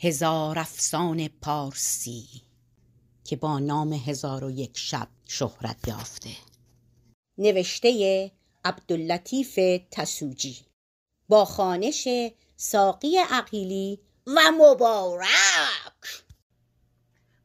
هزار افسان پارسی که با نام هزار و یک شب شهرت یافته. نوشته عبداللطیف تسوجی با خانش ساقی عقیلی و مبارک.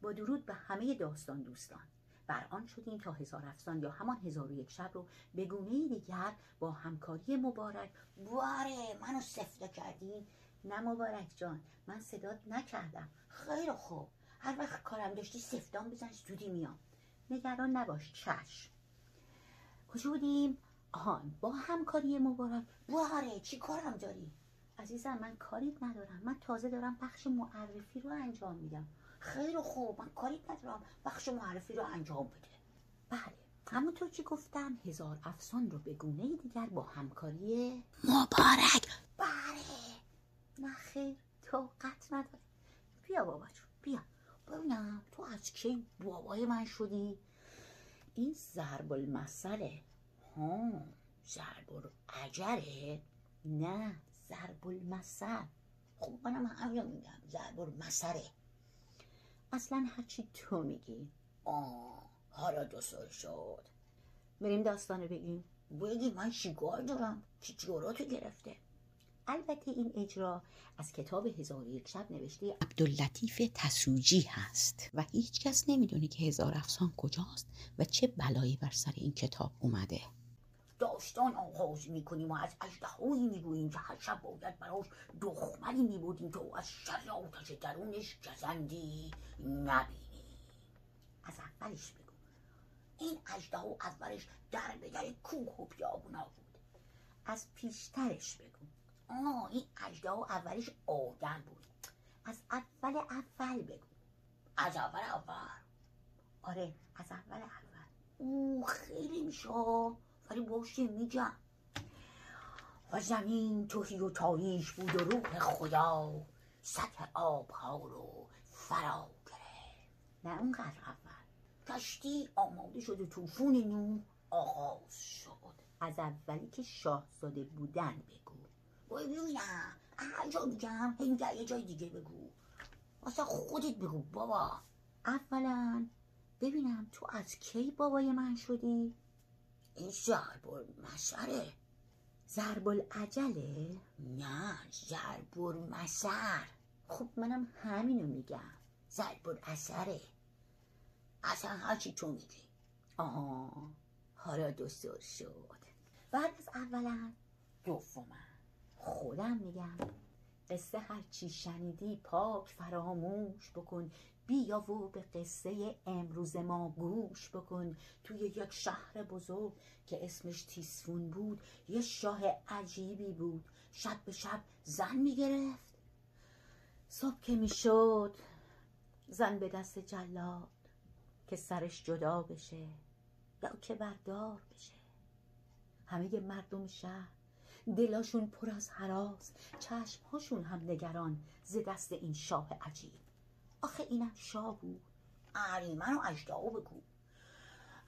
با درود به همه داستان دوستان. بر آن شدیم تا هزار افسان یا همان هزار و یک شب رو به گونه دیگر با همکاری مبارک. باره منو سفته کردی؟ نه مبارک جان من صدات نکردم. خیلی خوب. هر وقت کارم داشتی سفتان بزن زودی میام. نگران نباش چشم. کجا بودیم؟ آهان با همکاری مبارک. باره چی کارم داری؟ عزیزم من کاری ندارم. من تازه دارم بخش معرفی رو انجام میدم. خیلی خوب من کاری ندارم. بخش معرفی رو انجام بده. بله همونطور که گفتم هزار افسان رو به گونه دیگر با همکاری مبارک. بله. نه خیر طاقت نداره بیا بابا جون بیا. ببینم تو از کی بابای من شدی؟ این ضرب المثله ها ضرب عجره نه ضرب المثل خب منم همین میگم ضرب المثله اصلا هرچی تو میگی. آه حالا دو سال شد. بریم داستانو بگیم. بگی من چیکار دارم؟ چی جوراتو گرفته؟ البته این اجرا از کتاب هزار یک شب نوشته عبداللطیف تسوجی هست و هیچ کس نمی‌دونه که هزار افسان کجاست و چه بلایی بر سر این کتاب اومده. داستان آغاز می‌کنیم و از اجدهایی می‌گوییم که هر شب باید براش دخمری میبودیم تو از شر آتش درونش گزندی. نبینی. از اولش بگو. این اجده اولش در به در کوه و بیابونا بود. از پیشترش بگو. آه این اجده اولش آدم بود. از اول اول بگو. از اول اول. آره از اول اول. او خیلی میشه. ولی باشه میگم. و زمین توهی و تاریش بود و روح خدا سطح آبها رو فرا گرفت. نه اونقدر اول. کشتی آماده شد و توفون نو آغاز شد. از اولی که شاهزاده بودن بگو. ببینم هر جا میگم این یه جای دیگه بگو واسه خودت بگو بابا اولا ببینم تو از کی بابای من شدی؟ این ضرب المثله ضرب العجله نه ضرب المثل خب منم همینو میگم. ضرب الاثره اصلا هرچی تو میگی. آها حالا دوستور شد. بعد از اولا دوما خودم میگم. قصه هرچی شنیدی پاک فراموش بکن. بیا و به قصه امروز ما گوش بکن. توی یک شهر بزرگ که اسمش تیسفون بود یه شاه عجیبی بود. شب به شب زن می‌گرفت. صبح که می‌شد زن به دست جلاد که سرش جدا بشه یا که بردار بشه. همه مردم شهر دلاشون پر از حراس چشمهاشون هم نگران ز دست این شاه عجیب. آخه اینم شاه بود. اهریمن و اجدعا بگو.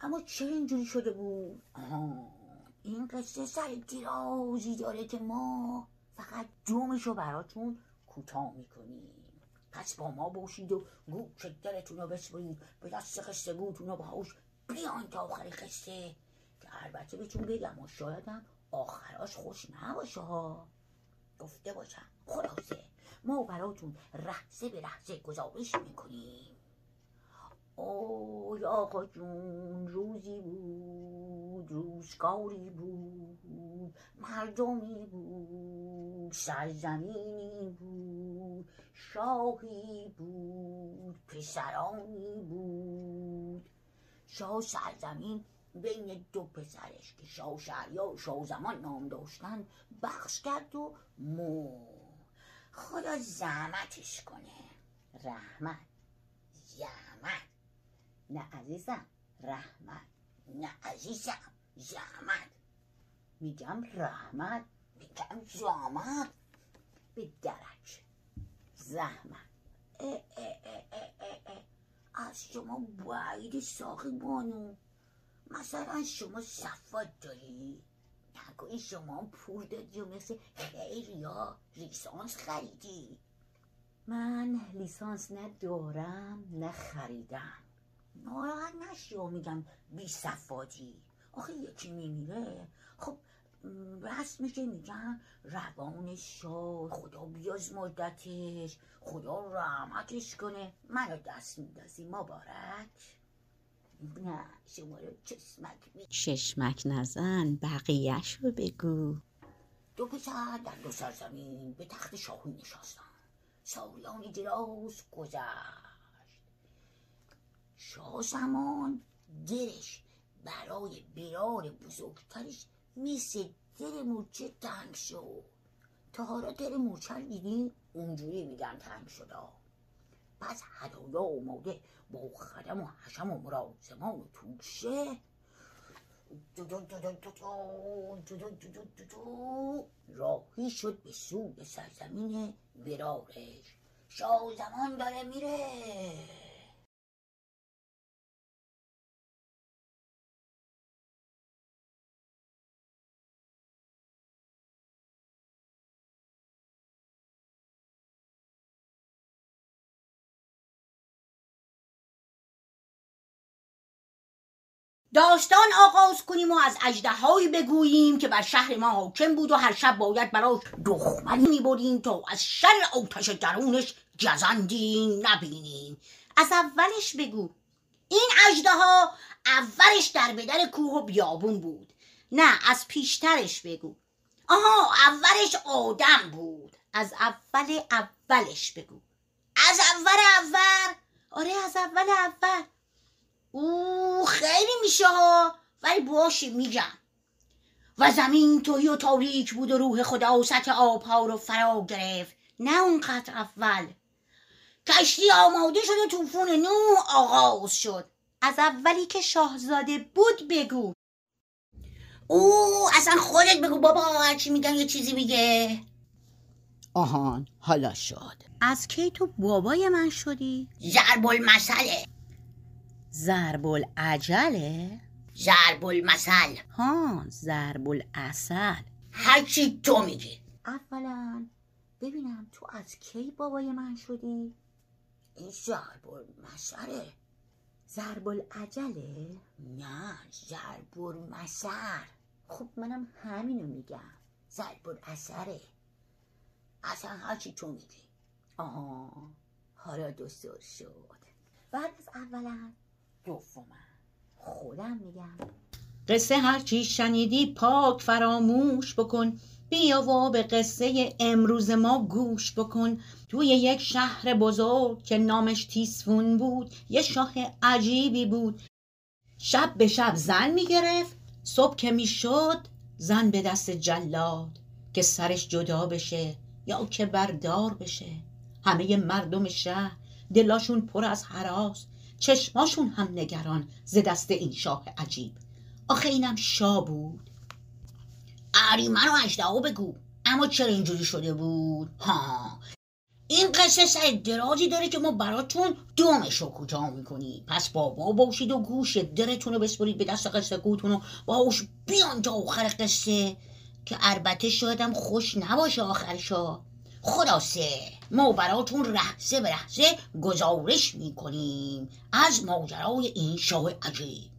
اما چه اینجوری شده بود. این قصه سر درازی داره که ما فقط دومشو براتون کوتاه می‌کنیم. پس با ما باشید و گوش دلتون رو بسپرید به دست قصه گوتون رو باهاش بیان تا آخر قصه. که البته بهتون بگم و شایدم آخراش خوش نباشه ها. گفته باشم. خلاصه ما براتون لحظه به لحظه گزارش می‌کنیم. اوی آقا جون روزی بود روزگاری بود مردمی بود سرزمینی بود شاهی بود پسرانی بود. شاه سرزمین بین دو پسرش که شهریار و شاه زمان نام داشتن بخش کرد و مو. خدا زحمتش کنه. رحمت. زحمت. نه عزیزم. رحمت. نه عزیزم. زحمت. میگم رحمت. میگم زحمت. به درک. زحمت. اه اه اه از شما باید ساقی بانو. مثلا شما صفات داری؟ نکنی شما پول دادی و مثل خیلی لیسانس خریدی. من لیسانس نه دارم نه خریدم. ناراحت نشی و میگم بی صفاتی آخه یکی میمیره. خب میشه میگن روان شاد خدا بیاز مدتش خدا رحمتش کنه. منو دست میدازی مبارک. نه شما رو چشمک می چشمک نزن بقیهش رو بگو. دو پسر در دو سرزمین به تخت شاهی نشستن سالیانی دراز گذشت. شاه زمان دلش برای برار بزرگترش. مثل دل مورچه تنگ شد. تا حالا دل مورچه دیدی اونجوری میگن تنگ شده پس هدایا اومده با خدم و حشم و مرازمان و توشه راهی شد به سوی سرزمین برارش شاه زمان داره میره داستان آغاز کنیم و از اجدهایی بگوییم که بر شهر ما حاکم بود و هر شب باید براش دخمنی می‌بریم تا از شر آتش درونش جزندی نبینیم. از اولش بگو. این ها اولش در بدر کوه و بیابون بود. نه از پیشترش بگو. آها اولش آدم بود. از اول اولش بگو. از اول اول؟ آره از اول اول. او خیلی میشه ها. ولی باشه میگم. و زمین توی و تاریک بود و روح خدا و سطح آبها رو فرا گرفت. نه اونقدر اول. کشتی آماده شد و توفون نو آغاز شد. از اولی که شاهزاده بود بگو. او اصلا خودت بگو بابا هرچی میگم یه چیزی میگه. آهان حالا شد. از کی تو بابای من شدی؟ ضرب المثله ضرب العجله ضرب المثل ها ضرب الاصل هرچی تو میگی. اولا ببینم تو از کی بابای من شدی؟ این ضرب المثله ضرب العجله نه ضرب المثل خب منم همینو میگم. ضرب الاثره اصلا هرچی تو میگی. آها حالا دوستور شد. بعد از اولا دومم. خودم میگم. قصه هرچی شنیدی پاک فراموش بکن. بیا و به قصه امروز ما گوش بکن. توی یک شهر بزرگ که نامش تیسفون بود یه شاه عجیبی بود. شب به شب زن می‌گرفت صبح که می‌شد زن به دست جلاد که سرش جدا بشه یا که بردار بشه. همه مردم شهر دلاشون پر از حراس. چشماشون هم نگران ز دست این شاه عجیب. آخه اینم شاه بود. اریمن و اجدها بگو. اما چرا اینجوری شده بود؟ ها. این قصه سر درازی داره که ما براتون دومش رو کوتاه می‌کنیم پس بابا باشید و گوش درتون رو بسپرید به دست قصه گوتون و باش بیان تا آخر قصه. که البته شایدم خوش نباشه آخرشا خلاصه. ما براتون رهزه به رهزه گزارش می‌کنیم از ماجرای این شاه عجیب.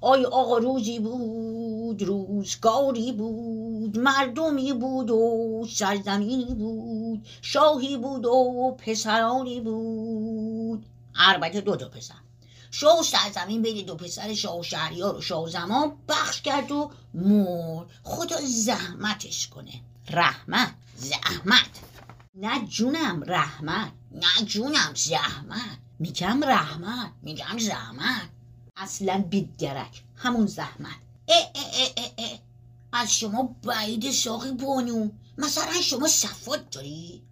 آی آقا روزی بود روزگاری بود مردمی بود و سرزمینی بود شاهی بود و پسرانی بود. البته دو تا پسر. شاه سرزمین بین دو پسر شاه شهریار و شاه زمان بخش کرد و مر خدا زحمتش کنه. رحمت زحمت. نه جونم رحمت نه جونم زحمت. میگم رحمت میگم زحمت. اصلا بیدگرک همون زحمت. اه اه اه اه از شما بعید ساقی بانو. مثلا شما صفات داری؟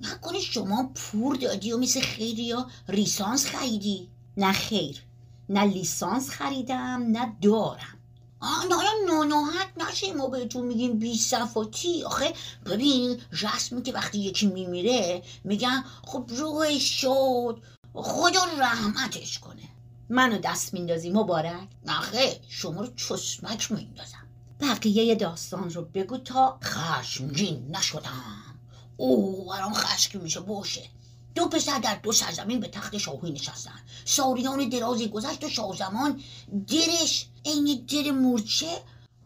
نکنه شما پور دادی و مثل خیلی یا ریسانس خریدی؟ نه خیر نه لیسانس خریدم نه دارم. حالا ناناحت نشیم ما بهتون میگیم بی صفاتی. آخه ببین رسمی که وقتی یکی میمیره میگن خب روحش شد. خدا رحمتش کنه. منو دست میندازی مبارک؟ نخه شما رو چسمک میندازم. بقیه داستان رو بگو تا خشمگین نشدم. او برام خشکی میشه باشه. دو پسر در دو سرزمین به تخت شاهی نشستن. سالیان درازی گذشت و شاهزمان درش عین در مورچه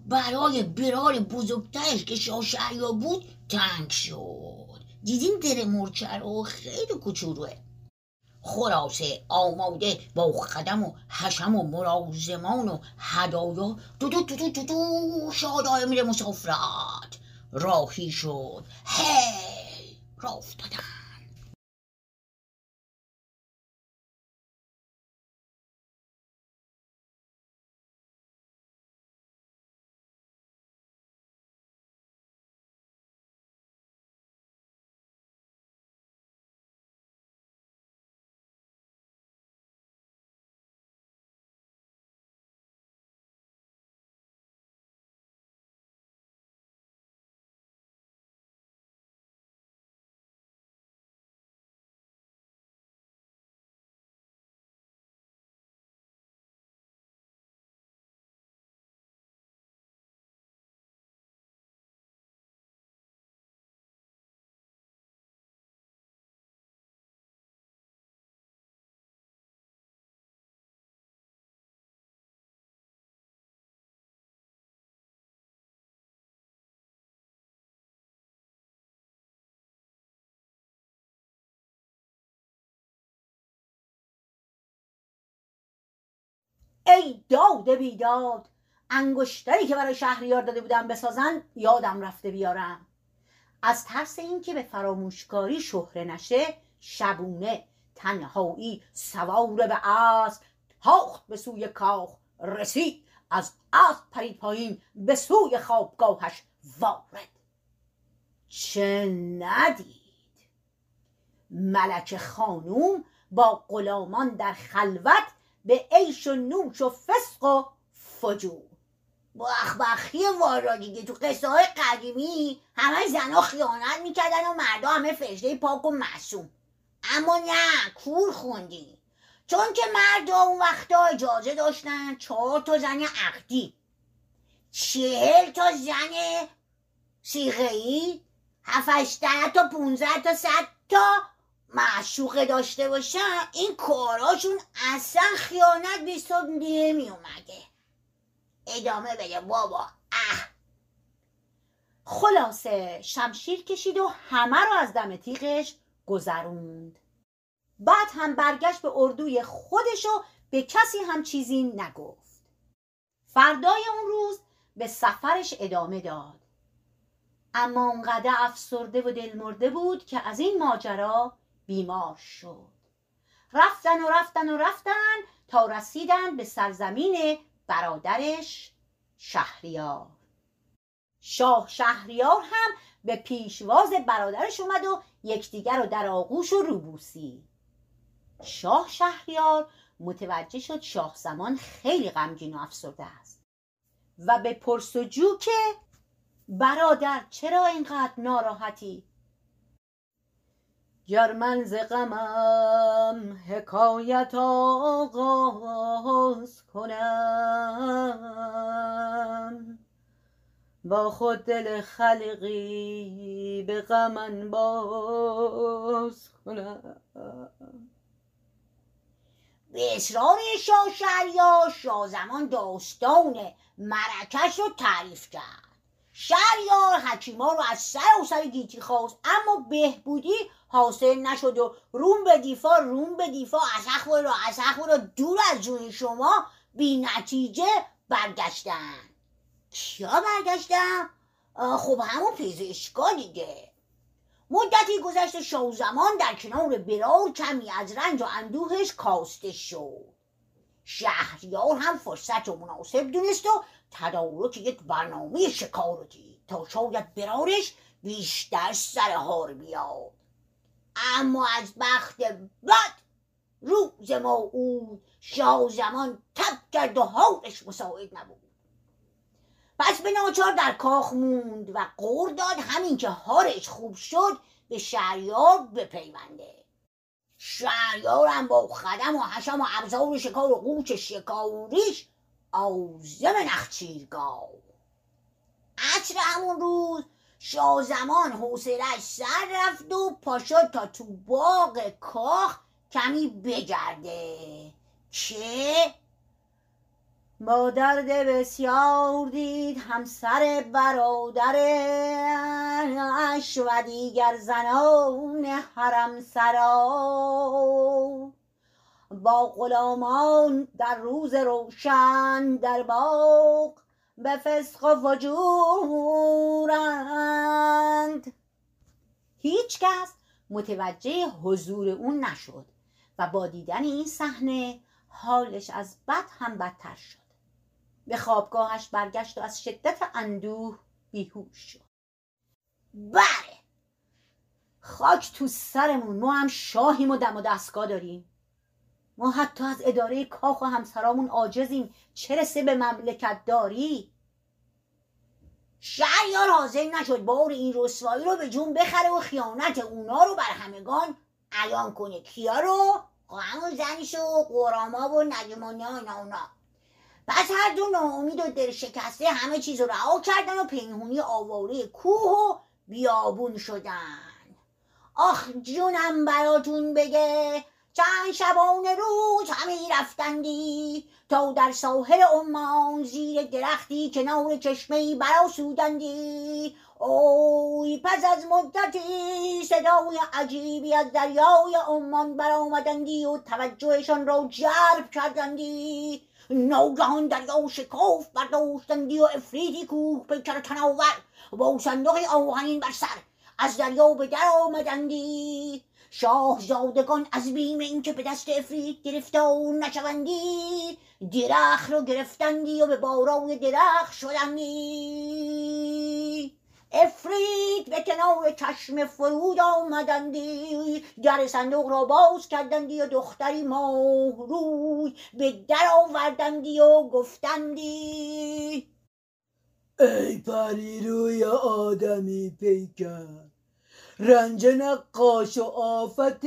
برای برار بزرگترش که شاه شهریار بود تنگ شد. دیدین در مورچه رو؟ خیلی کوچولوه. خلاصه آماده با خدم و حشم و مرازمان و هدایا دو دو دو دو دو, دو شادای میره مسافرت. راهی شد. هی! راه افتادن ای داد بیداد انگشتری که برای شهریار داده بودم بسازن یادم رفته بیارم. از ترس اینکه به فراموشکاری شهره نشه شبونه تنهایی سوار به اسب تاخت به سوی کاخ رسید از اسب پرید پایین به سوی خوابگاهش وارد. چه ندید؟ ملک خانوم با غلامان در خلوت به عیش و نوش و فسق و فجور. با اخبخی وارا دیگه تو قصه های قدیمی همه زنها خیانت می‌کردن و مردا همه فرشته پاک و معصوم. اما نه کور خوندی. چون که مردا اون وقتا اجازه داشتن چهار تا زن عقدی. چهل تا زن سیغه ای هفتشده تا پونزده تا صد تا معشوقه داشته باشن این کاراشون اصلا خیانت به حساب نمی اومده. ادامه بده بابا. اه. خلاصه شمشیر کشید و همه رو از دم تیغش گذروند. بعد هم برگشت به اردوی خودش و به کسی هم چیزی نگفت. فردای اون روز به سفرش ادامه داد. اما اونقدر افسرده و دلمرده بود که از این ماجرا بیمار شد. رفتن و رفتن و رفتن تا رسیدن به سرزمین برادرش شهریار. شاه شهریار هم به پیشواز برادرش اومد و یکدیگر رو در آغوش و روبوسی شاه شهریار متوجه شد شاه زمان خیلی غمگین و افسرده است و به پرسجو که برادر چرا اینقدر ناراحتی؟ گر من ز غمم حکایت آغاز کنم. با خود دل خلقی به غم باز کنم. به اصرار شاه شهریار شاه زمان داستان مرکش رو تعریف کرد. شهریار حکیما رو از سر و سر گیتی خواست. اما بهبودی حاصل نشد و روم به دیفا روم به دیفا اسخ رو اسخ رو دور از جون شما بی نتیجه برگشتن. کیا برگشتن؟ خب همون پزشکا دیگه. مدتی گذشت شاه زمان در کنار برار کمی از رنج و اندوهش کاسته شد. شهریار هم فرصت و مناسب دونست و تدارک یک برنامه شکار رو دید تا شاید برارش بیشتر سر هار بیاد. اما از بخت بد روز موعود شاه زمان تب کرد و حالش مساعد نبود. پس به ناچار در کاخ موند و قور داد همین که هارش خوب شد به شهریار بپیونده. شهریار هم با خدم و حشم و ابزار شکار و قوچ شکاریش آزم نخچیرگاه. عصر همون روز شاه زمان حوصلش سر رفت و پاشا تا تو باغ کاخ کمی بگرده. که با درد بسیار دید همسر برادرش و دیگر زنان حرم سرا. با غلامان در روز روشن در باغ به فسق و فجورند هیچ کس متوجه حضور اون نشد و با دیدن این صحنه حالش از بد هم بدتر شد. به خوابگاهش برگشت و از شدت اندوه بیهوش شد. بله خاک تو سرمون ما هم شاهیم و دم و دستگاه داریم. ما حتی از اداره کاخ و همسرامون عاجزیم. چه رسه به مملکت داری؟ شهریار حاضر نشد بار این رسوایی رو به جون بخره و خیانت اونا رو بر همگان عیان کنه. کیا رو؟ همون زنش و قراما و نجمانی اینا اونا. پس هر دو ناامید و دل شکسته همه چیز رو رها کردن و پنهونی آواره کوه و بیابون شدن. آخ جونم براتون بگه چند شبانه روز همه رفتندی تا در ساحل عمان زیر درختی کنار چشمه براسودندی اوی پس از مدتی صدای عجیبی از دریای عمان برآمدندی و توجهشان را جلب کردندی. ناگهان دریا شکاف برداشتندی و افریدی کوه پیکر تناور با صندوق آهنین بر سر از دریا به در آمدندی. شاهزادگان از بیم اینکه به دست افرید گرفتار نشوندی درخت رو گرفتندی و به بارای درخت شدندی. افرید به کنار چشم فرود آمدندی در صندوق را باز کردندی و دختری ماه روی به در آوردندی و گفتندی. ای پری روی آدمی پیکر رنج نقاش و آفت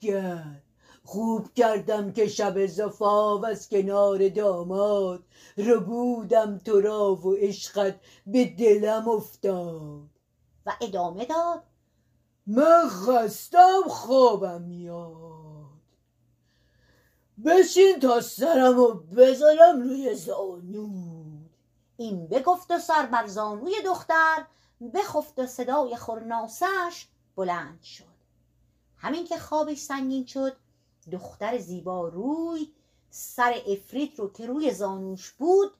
کرد. خوب کردم که شب زفاف از کنار داماد. رو بودم تو را و عشقت به دلم افتاد. و ادامه داد. من خستم خوابم میاد. بشین تا سرم و بذارم روی زانود این بگفت و سر بر زانوی دختر بخفت و صدای خورناسش بلند شد. همین که خوابش سنگین شد دختر زیبا روی سر افریت رو که روی زانوش بود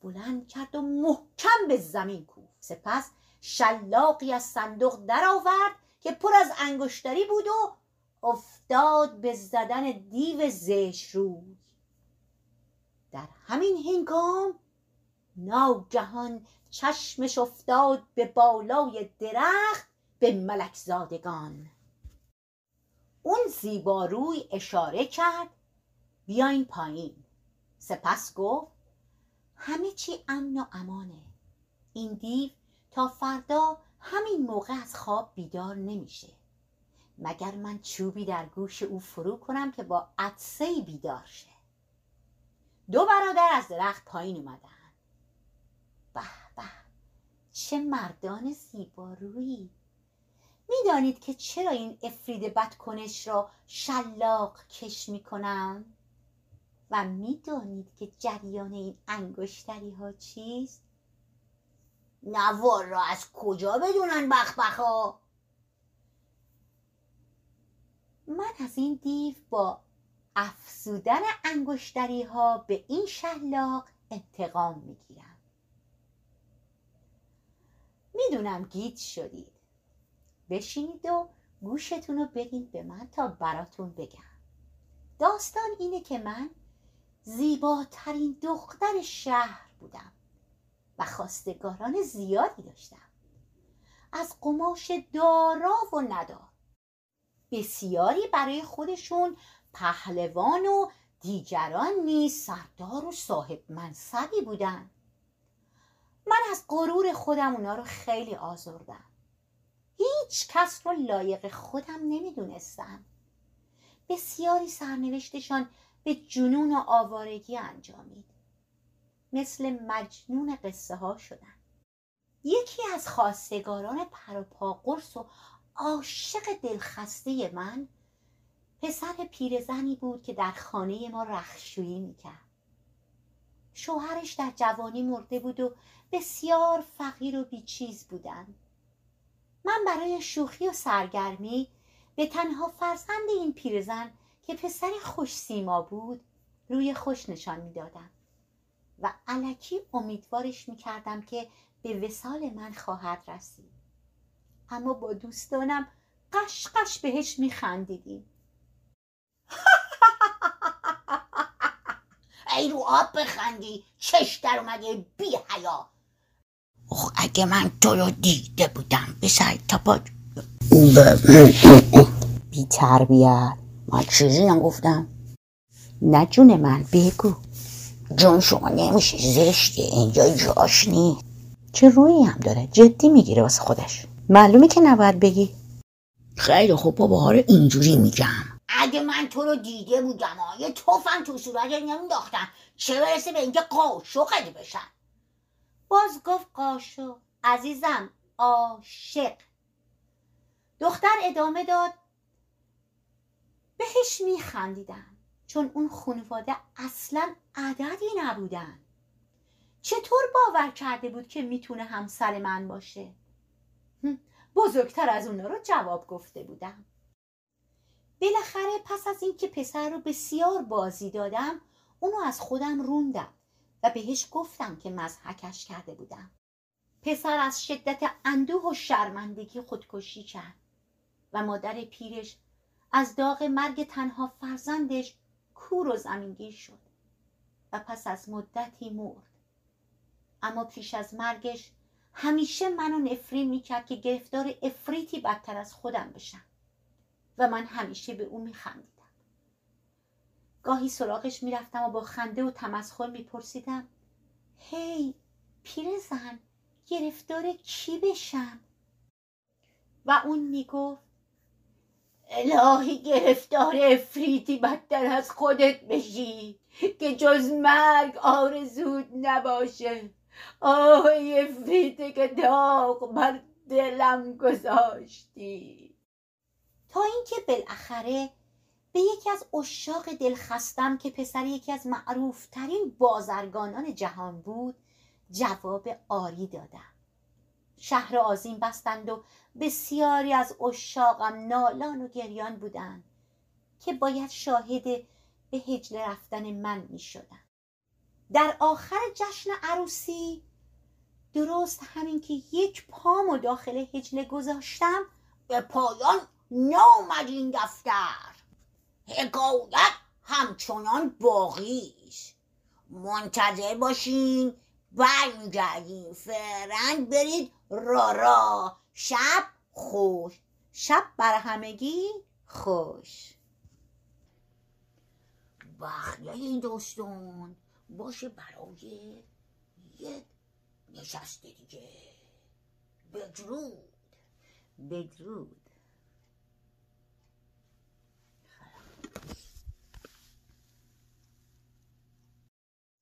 بلند کرد و محکم به زمین کوفت. سپس شلاقی از صندوق درآورد که پر از انگشتری بود و افتاد به زدن دیو زش روی. در همین هنگام ناگهان چشمش افتاد به بالای درخت به ملک زادگان. اون زیباروی اشاره کرد بیاین پایین. سپس گفت همه چی امن و امانه. این دیو تا فردا همین موقع از خواب بیدار نمیشه. مگر من چوبی در گوش او فرو کنم که با عدسه بیدار شه؟ دو برادر از درخت پایین اومدن. به چه مردان زیبارویی. می‌دانید که چرا این افرید بدکنش را شلاق کش می‌کنم؟ و می‌دانید که جریان این انگشتری ها چیست؟ نوار را از کجا بدونن بخبخ ها من از این دیو با افزودن انگشتری ها به این شلاق انتقام می‌گیرم. می‌دونم گیت شدید. بشینید و گوشتون رو بدید به من تا براتون بگم. داستان اینه که من زیباترین دختر شهر بودم و خواستگاران زیادی داشتم. از قماش دارا و ندار بسیاری برای خودشون پهلوان و دیگران نیز سردار و صاحب منصبی بودن. من از غرور خودم اونا رو خیلی آزردم. هیچ کس رو لایق خودم نمی‌دونستم. بسیاری سرنوشتشان به جنون و آوارگی انجامید. مثل مجنون قصه ها شدن. یکی از خواستگاران پروپا قرص و عاشق دلخسته من پسر پیرزنی بود که در خانه ما رخشویی می‌کرد. شوهرش در جوانی مرده بود و بسیار فقیر و بیچیز بودند. من برای شوخی و سرگرمی به تنها فرزند این پیرزن که پسر خوش سیما بود روی خوش نشان می‌دادم و علکی امیدوارش می‌کردم که به وسال من خواهد رسید. اما با دوستانم قشقش بهش میخندیدیم. ای رو آب بخندی چش در اومده بی حیا اخ اگه من تو رو دیده بودم به سر تا بی تربیت. من چیزی نگفتم. نه جون من بگو. جون شما نمیشه زشته اینجا جاش نیست. چه روی هم داره؟ جدی می‌گیره واسه خودش. معلومه که نباید بگی. خیلی خوب بابا اینجوری میگم. اگه من تو رو دیده بودم آه یه توفم تو صورت نمیداختم چه برسه به اینکه قاشقت بشن باز گفت قاشق. عزیزم عاشق. دختر ادامه داد بهش میخندیدم چون اون خانواده اصلا عددی نبودن. چطور باور کرده بود که می‌تونه همسر من باشه؟ بزرگتر از اونا رو جواب گفته بودم. بالاخره پس از اینکه پسر رو بسیار بازی دادم اونو از خودم روندم و بهش گفتم که مزحکش کرده بودم. پسر از شدت اندوه و شرمندگی خودکشی کرد و مادر پیرش از داغ مرگ تنها فرزندش کور و زمینگیر شد و پس از مدتی مرد. اما پیش از مرگش همیشه منو نفرین می‌کرد که گرفتار افریتی بدتر از خودم بشم. و من همیشه به او میخندیدم. گاهی سراغش می‌رفتم و با خنده و تمسخر میپرسیدم هی پیرزن گرفتار کی بشم؟ و اون می‌گفت الهی گرفتار افریتی بدتر از خودت بشی که جز مرگ آرزود نباشه. آه افریته که داغ بر دلم گذاشتی. تا اینکه بالاخره به یکی از اشاق دلخستم که پسر یکی از معروفترین بازرگانان جهان بود جواب آری دادم شهر آزین بستند و بسیاری از اشاقم نالان و گریان بودند که باید شاهد به هجله رفتن من می شدن. در آخر جشن عروسی درست همین که یک پامو داخل هجله گذاشتم به پایان نامد این دفتر. حکایت همچنان باقی است. منتظر باشین برمیگردیم فعلا برید را را. شب خوش. شب بر همگی خوش. بخیه این دوستان. باشه برای یک نشسته دیگه. بدرود. بدرود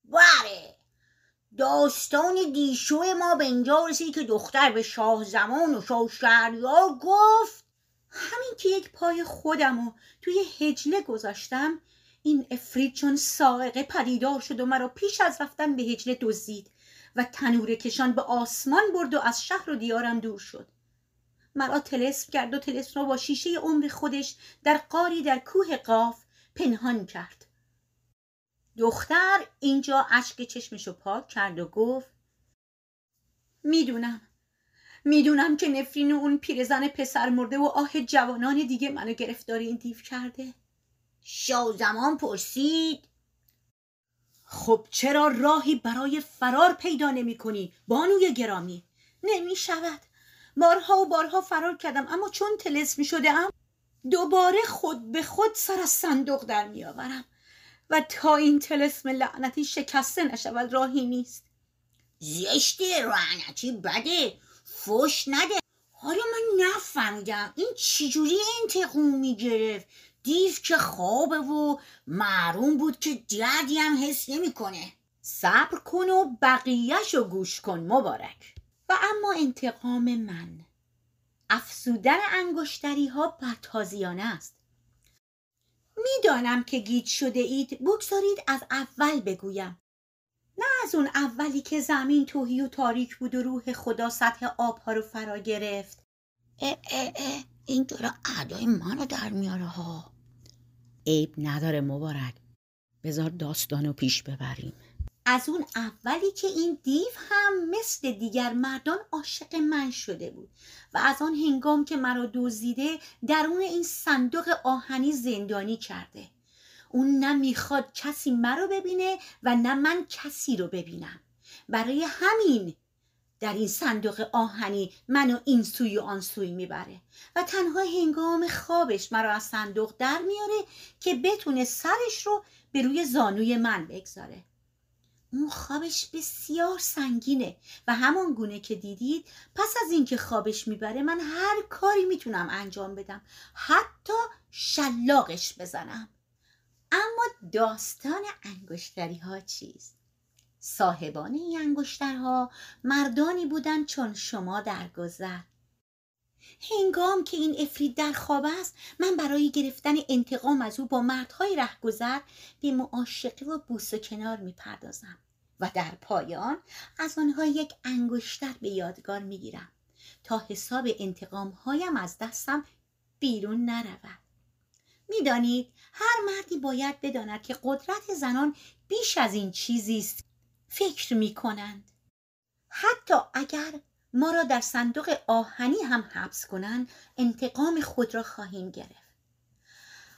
بله داستان دیشو ما به اینجا رسید که دختر به شاه زمان و شاه شهریار گفت همین که یک پای خودم و توی هجله گذاشتم این افرید چون سائقه پدیدار شد و مرا پیش از رفتن به هجله دزدید و تنور کشان به آسمان برد و از شهر و دیارم دور شد. مرا تلسم کرد و تلسم را با شیشه عمر خودش در قاری در کوه قاف پنهان کرد. دختر اینجا اشک چشمشو پاک کرد و گفت می‌دونم. می‌دونم که نفرین اون پیرزن پسر مرده و آه جوانان دیگه منو گرفتار این دیو کرده. شاه زمان پرسید. خب چرا راهی برای فرار پیدا نمی کنی بانوی گرامی؟ نمی شود بارها و بارها فرار کردم اما چون تلس می شده ام دوباره خود به خود سر از صندوق در می آورم و تا این تلسم لعنتی شکسته نشود راهی نیست. زشته لعنتی بده. فش نده. حالا من نفهمیدم. این چجوری انتقوم می‌گرفت دیو که خوابه و معروم بود که دردی هم حس نمی‌کنه صبر کن و بقیهش رو گوش کن مبارک. و اما انتقام من. افسودن انگشتری ها بر تازیانه است. می‌دانم که گیج شده اید. بگذارید از اول بگویم. نه از اون اولی که زمین توهی و تاریک بود و روح خدا سطح آبها رو فرا گرفت. اه اه اه. این داره اعدای منو در میاره ها. عیب نداره مبارک. بذار داستانو پیش ببریم. از اون اولی که این دیو هم مثل دیگر مردان عاشق من شده بود و از آن هنگام که مرا دزدیده درون این صندوق آهنی زندانی کرده. اون نه می‌خواد کسی مرا ببینه و نه من کسی رو ببینم. برای همین در این صندوق آهنی منو این سوی و آن سوی می‌بره و تنها هنگام خوابش مرا از صندوق در میاره که بتونه سرش رو به روی زانوی من بگذاره. اون خوابش بسیار سنگینه و همان گونه که دیدید پس از اینکه خوابش می‌بره من هر کاری می‌تونم انجام بدم. حتی شلاقش بزنم. اما داستان انگشتری ها چیست؟ صاحبان این انگشترها مردانی بودند چون شما در گذر. هنگام که این افرید در خواب است من برای گرفتن انتقام از او با مردهای رهگذر به معاشقه و بوس و کنار می‌پردازم و در پایان از آنها یک انگشتر به یادگار می‌گیرم تا حساب انتقام هایم از دستم بیرون نرود. می‌دانید هر مردی باید بداند که قدرت زنان بیش از این چیزی است. فکر می کنند حتی اگر ما را در صندوق آهنی هم حبس کنند انتقام خود را خواهیم گرفت.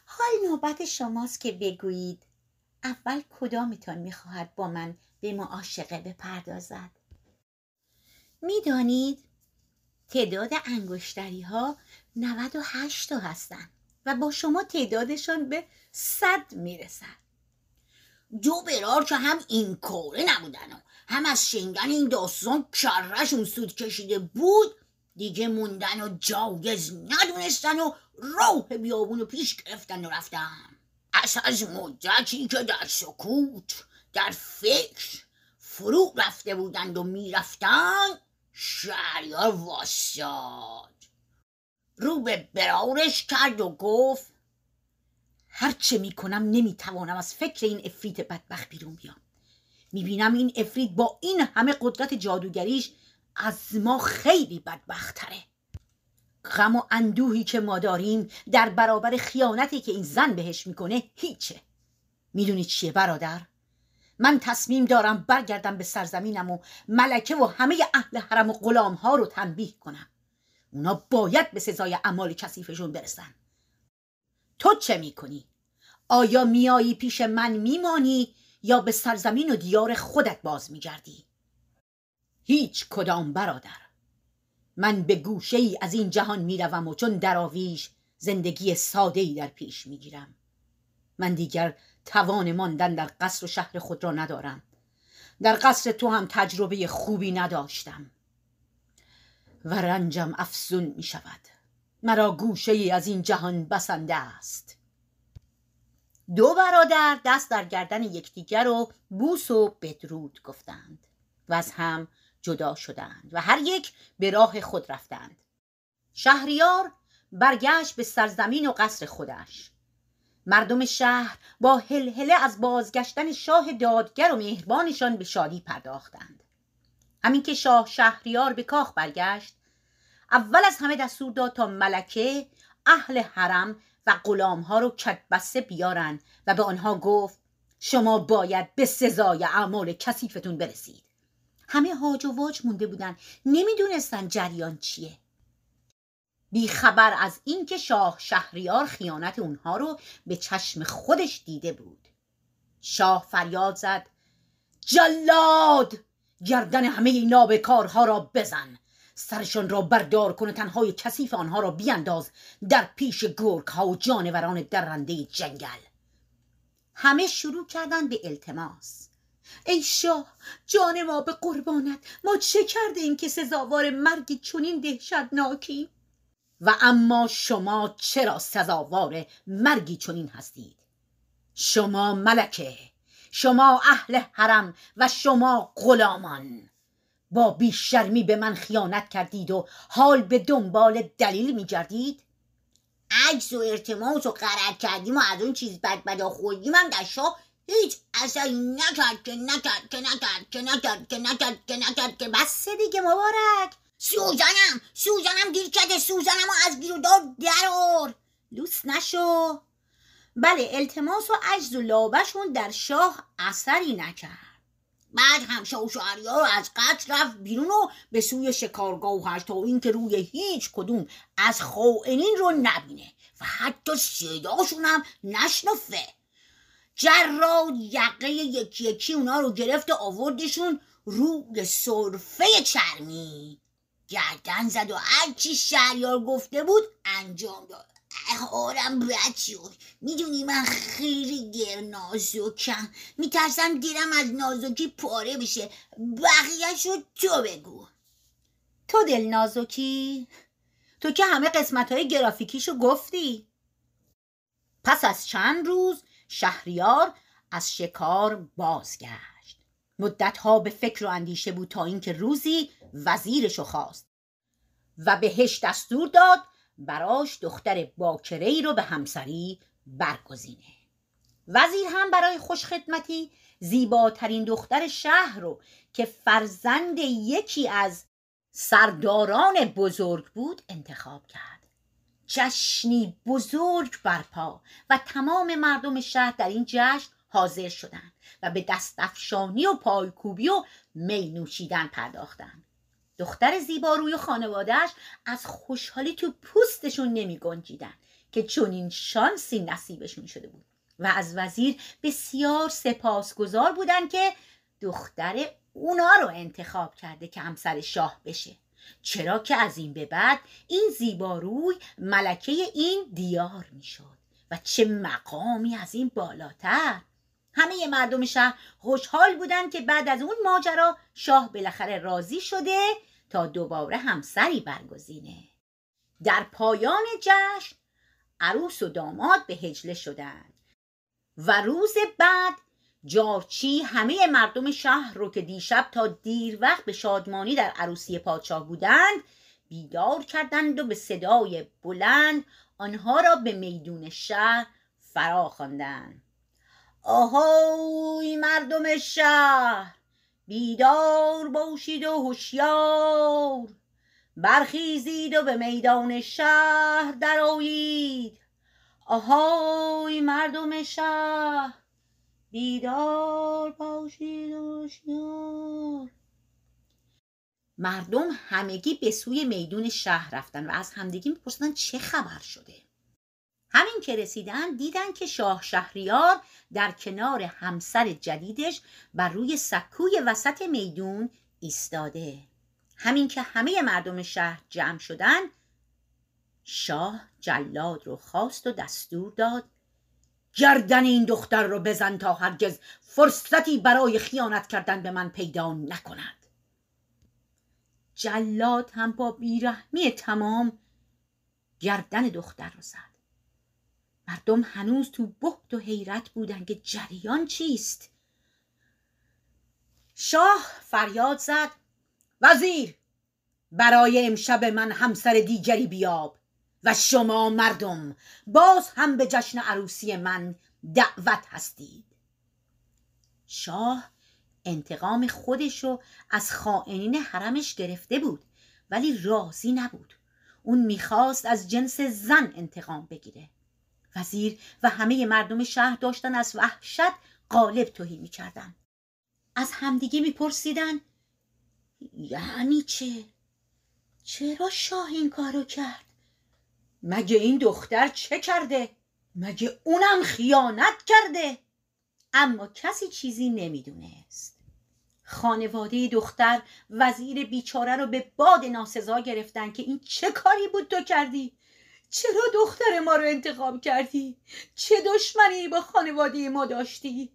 حال نوبت شماست که بگویید اول کدامتان می‌خواهد با من به معاشقه بپردازد؟ می‌دانید تعداد انگشتری ها 98 تا هستند و با شما تعدادشان به صد می‌رسد. دو برار که هم این کاره نبودن. هم از شنگن این داستان کرشون سود کشیده بود دیگه موندن و جایز ندونستن و راه بیابون و پیش گرفتن و رفتن. از از مدتی که در سکوت در فکر فرو رفته بودند و می‌رفتن شهریار واساد. رو به برارش کرد و گفت هرچه می‌کنم نمی‌توانم از فکر این افریت بدبخت بیرون بیام. می‌بینم این افرید با این همه قدرت جادوگریش از ما خیلی بدبختره. غم و اندوهی که ما داریم در برابر خیانتی که این زن بهش می‌کنه هیچه. می‌دونی چیه برادر؟ من تصمیم دارم برگردم به سرزمینم و ملکه و همه اهل حرم و غلام ها رو تنبیه کنم. اونا باید به سزای اعمال کثیفشون برسن. تو چه می‌کنی؟ آیا میایی پیش من میمانی یا به سرزمین و دیار خودت باز میگردی؟ هیچ کدام برادر. من به گوشه ای از این جهان می‌روم و چون دراویش زندگی ساده ای در پیش می‌گیرم. من دیگر توان ماندن در قصر و شهر خود را ندارم. در قصر تو هم تجربه خوبی نداشتم. و رنجم افزون می شود مرا گوشه ای از این جهان بسنده است. دو برادر دست در گردن یکدیگر و بوس و بدرود گفتند و از هم جدا شدند و هر یک به راه خود رفتند. شهریار برگشت به سرزمین و قصر خودش. مردم شهر با هلهله از بازگشتن شاه دادگر و مهربانشان به شادی پرداختند. همین که شاه شهریار به کاخ برگشت اول از همه دستور داد تا ملکه اهل حرم و غلامها رو کدبسته بیارن و به آنها گفت شما باید به سزای اعمال کثیفتون برسید. همه هاج و واج مونده بودن. نمی‌دونستن جریان چیه. بیخبر از اینکه شاه شهریار خیانت اونها رو به چشم خودش دیده بود. شاه فریاد زد جلاد گردن همه این نابکارها را بزن. سرشان را بردار کن و تنهای کثیف آنها را بیانداز در پیش گرگ ها و جانوران درنده جنگل. همه شروع کردن به التماس. ای شاه جان ما به قربانت ما چه کرده ایم که سزاوار مرگی چنین دهشتناکی؟ و اما شما چرا سزاوار مرگی چنین هستید؟ شما ملکه شما اهل حرم و شما غلامان. با بیشرمی به من خیانت کردید و حال به دنبال دلیل میگردید؟ عجز و ارتماس و قرد کردیم و از اون چیز بد بدا خوردیم هم در شاه هیچ اثری نکرد که نکرد که نکرد که نکرد که نکرد که نکرد که بس دیگه مبارک. سوزنم سوزنم گیر کرده سوزنم و از گیر دار درار لوس نشو. بله التماس و عجز و لابشون در شاه اثری نکرد. بعد هم و شهریار از قتل رفت بیرون و به سوی شکارگاهش تا اینکه روی هیچ کدوم از خائنین رو نبینه و حتی صداشون هم نشنفه. جراد یقه یکی یکی اونا رو گرفت و آوردشون روی صرفه چرمی. گردن زد و هرچی شهریار گفته بود انجام داد. حالم بد شد می‌دونی من خیلی گر نازکم. میترسم دیرم از نازکی پاره بشه. بقیه شد تو بگو. تو دل نازکی؟ تو که همه قسمت های گرافیکیشو گفتی. پس از چند روز شهریار از شکار بازگشت. مدتها به فکر و اندیشه بود تا اینکه روزی وزیرشو خواست و بهش دستور داد براش دختر باکره ای رو به همسری برگزینه. وزیر هم برای خوشخدمتی زیباترین دختر شهر رو که فرزند یکی از سرداران بزرگ بود انتخاب کرد. جشنی بزرگ برپا و تمام مردم شهر در این جشن حاضر شدند و به دستفشانی و پایکوبی و می نوشیدن پرداختند. دختر زیباروی و خانوادهش از خوشحالی تو پوستشون نمی گنجیدن که چنین شانسی نصیبشون شده بود و از وزیر بسیار سپاسگزار بودن که دختر اونا رو انتخاب کرده که همسر شاه بشه. چرا که از این به بعد این زیباروی ملکه این دیار می‌شد و چه مقامی از این بالاتر. همه مردم شهر خوشحال بودن که بعد از اون ماجرا شاه بالاخره راضی شده تا دوباره همسری برگزینه. در پایان جشن عروس و داماد به هجله شدند و روز بعد جارچی همه مردم شهر رو که دیشب تا دیر وقت به شادمانی در عروسی پادشاه بودند بیدار کردند و به صدای بلند آنها را به میدون شهر فرا خواندند آهای مردم شهر! بیدار باشید و هوشیار برخیزید و به میدان شهر درآیید. آهای مردم شهر بیدار باشید و هوشیار مردم همگی به سوی میدون شهر رفتن و از همدیگی میپرسیدن چه خبر شده؟ همین که رسیدن دیدن که شاه شهریار در کنار همسر جدیدش بر روی سکوی وسط میدون ایستاده. همین که همه مردم شهر جمع شدن شاه جلاد رو خواست و دستور داد گردن این دختر رو بزن تا هرگز فرصتی برای خیانت کردن به من پیدا نکند. جلاد هم با بیرحمی تمام گردن دختر رو زد. مردم هنوز تو بحت و حیرت بودن که جریان چیست. شاه فریاد زد. وزیر برای امشب من همسر دیگری بیاب و شما مردم باز هم به جشن عروسی من دعوت هستید. شاه انتقام خودش رو از خائنین حرمش گرفته بود ولی راضی نبود. اون می‌خواست از جنس زن انتقام بگیره. وزیر و همه مردم شهر داشتن از وحشت غالب توهی می‌کردن از همدیگه میپرسیدن یعنی چه؟ چرا شاه این کارو کرد؟ مگه این دختر چه کرده؟ مگه اونم خیانت کرده؟ اما کسی چیزی نمی‌دونست خانواده دختر وزیر بیچاره رو به باد ناسزا گرفتن که این چه کاری بود تو کردی؟ چرا دختر ما رو انتخاب کردی؟ چه دشمنی با خانواده ما داشتی؟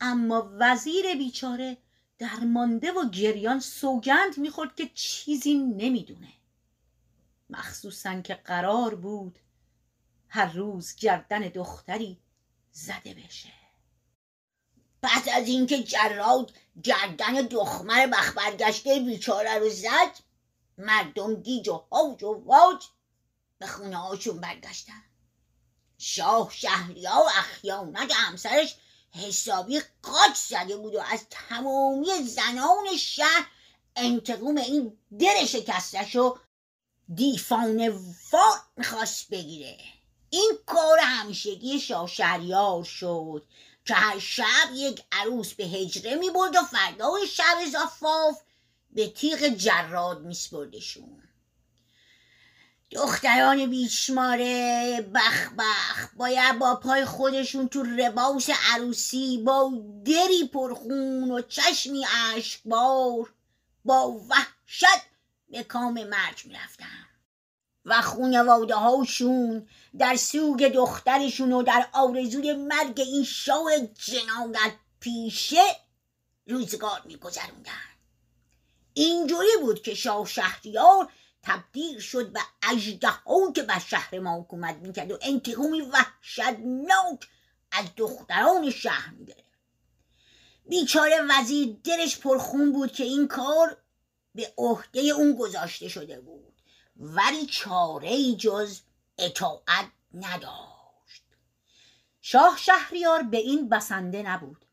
اما وزیر بیچاره درمانده و گریان سوگند می‌خورد که چیزی نمی‌دونه مخصوصا که قرار بود هر روز گردن دختری زده بشه پس از اینکه جراد گردن دخمر بخبرگشته بیچاره رو زد مردم گیج و حوج و واج به خونه هاشون برگشتن. شاه شهریا و اخیانت همسرش حسابی قاچ زده بود و از تمامی زنان شهر انتقام این در شکستش و دیفان وار می‌خواست بگیره. این کار همیشگی شاه شهریار شد که هر شب یک عروس به هجره می برد و فردای شب زفاف به تیغ جراد میسپردشون. دختران بیشماره بخ بخ. باید با پای خودشون تو رباس عروسی با دری پرخون و چشمی اشکبار. با وحشت به کام مرگ می‌رفتن. و خونواده هاشون در سوگ دخترشون و در آرزوی مرگ این شاه جنایت پیشه روزگار میگذروندن. اینجوری بود که شاه شهریار تبدیل شد به اژدها که بر شهر ما حکومت می‌کرد و انتقامی وحشتناک از دختران شهر می‌گرفت. بیچاره وزیر دلش پرخون بود که این کار به عهده اون گذاشته شده بود. ولی چاره جز اطاعت نداشت. شاه شهریار به این بسنده نبود.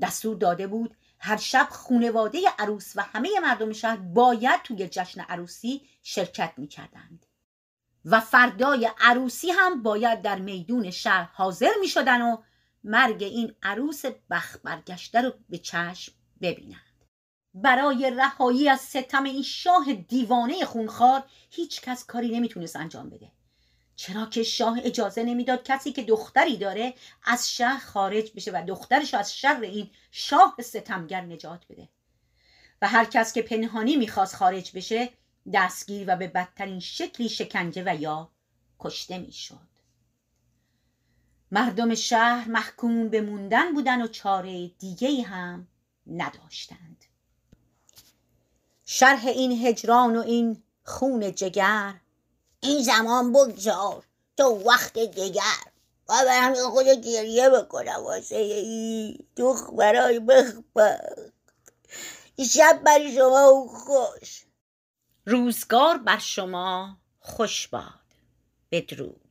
دستور داده بود هر شب خونواده عروس و همه مردم شهر باید توی جشن عروسی شرکت می کردند. و فردای عروسی هم باید در میدون شهر حاضر می شدن و مرگ این عروس بخ برگشته رو به چشم ببینند. برای رهایی از ستم این شاه دیوانه خونخوار هیچ کس کاری نمی‌تونست انجام بده چرا که شاه اجازه نمی‌داد کسی که دختری داره از شهر خارج بشه و دخترش از شر این شاه ستمگر نجات بده. و هر کس که پنهانی می‌خواست خارج بشه دستگیر و به بدترین شکلی شکنجه و یا کشته می‌شد. مردم شهر محکوم به موندن بودن و چاره دیگه هم نداشتند. شرح این هجران و این خون جگر این زمان بگذار تو وقت دیگر. و برم خود گریه بکنم واسه ای برای بخبخت. شب بر شما خوش. روزگار بر شما خوش باد. بدرود.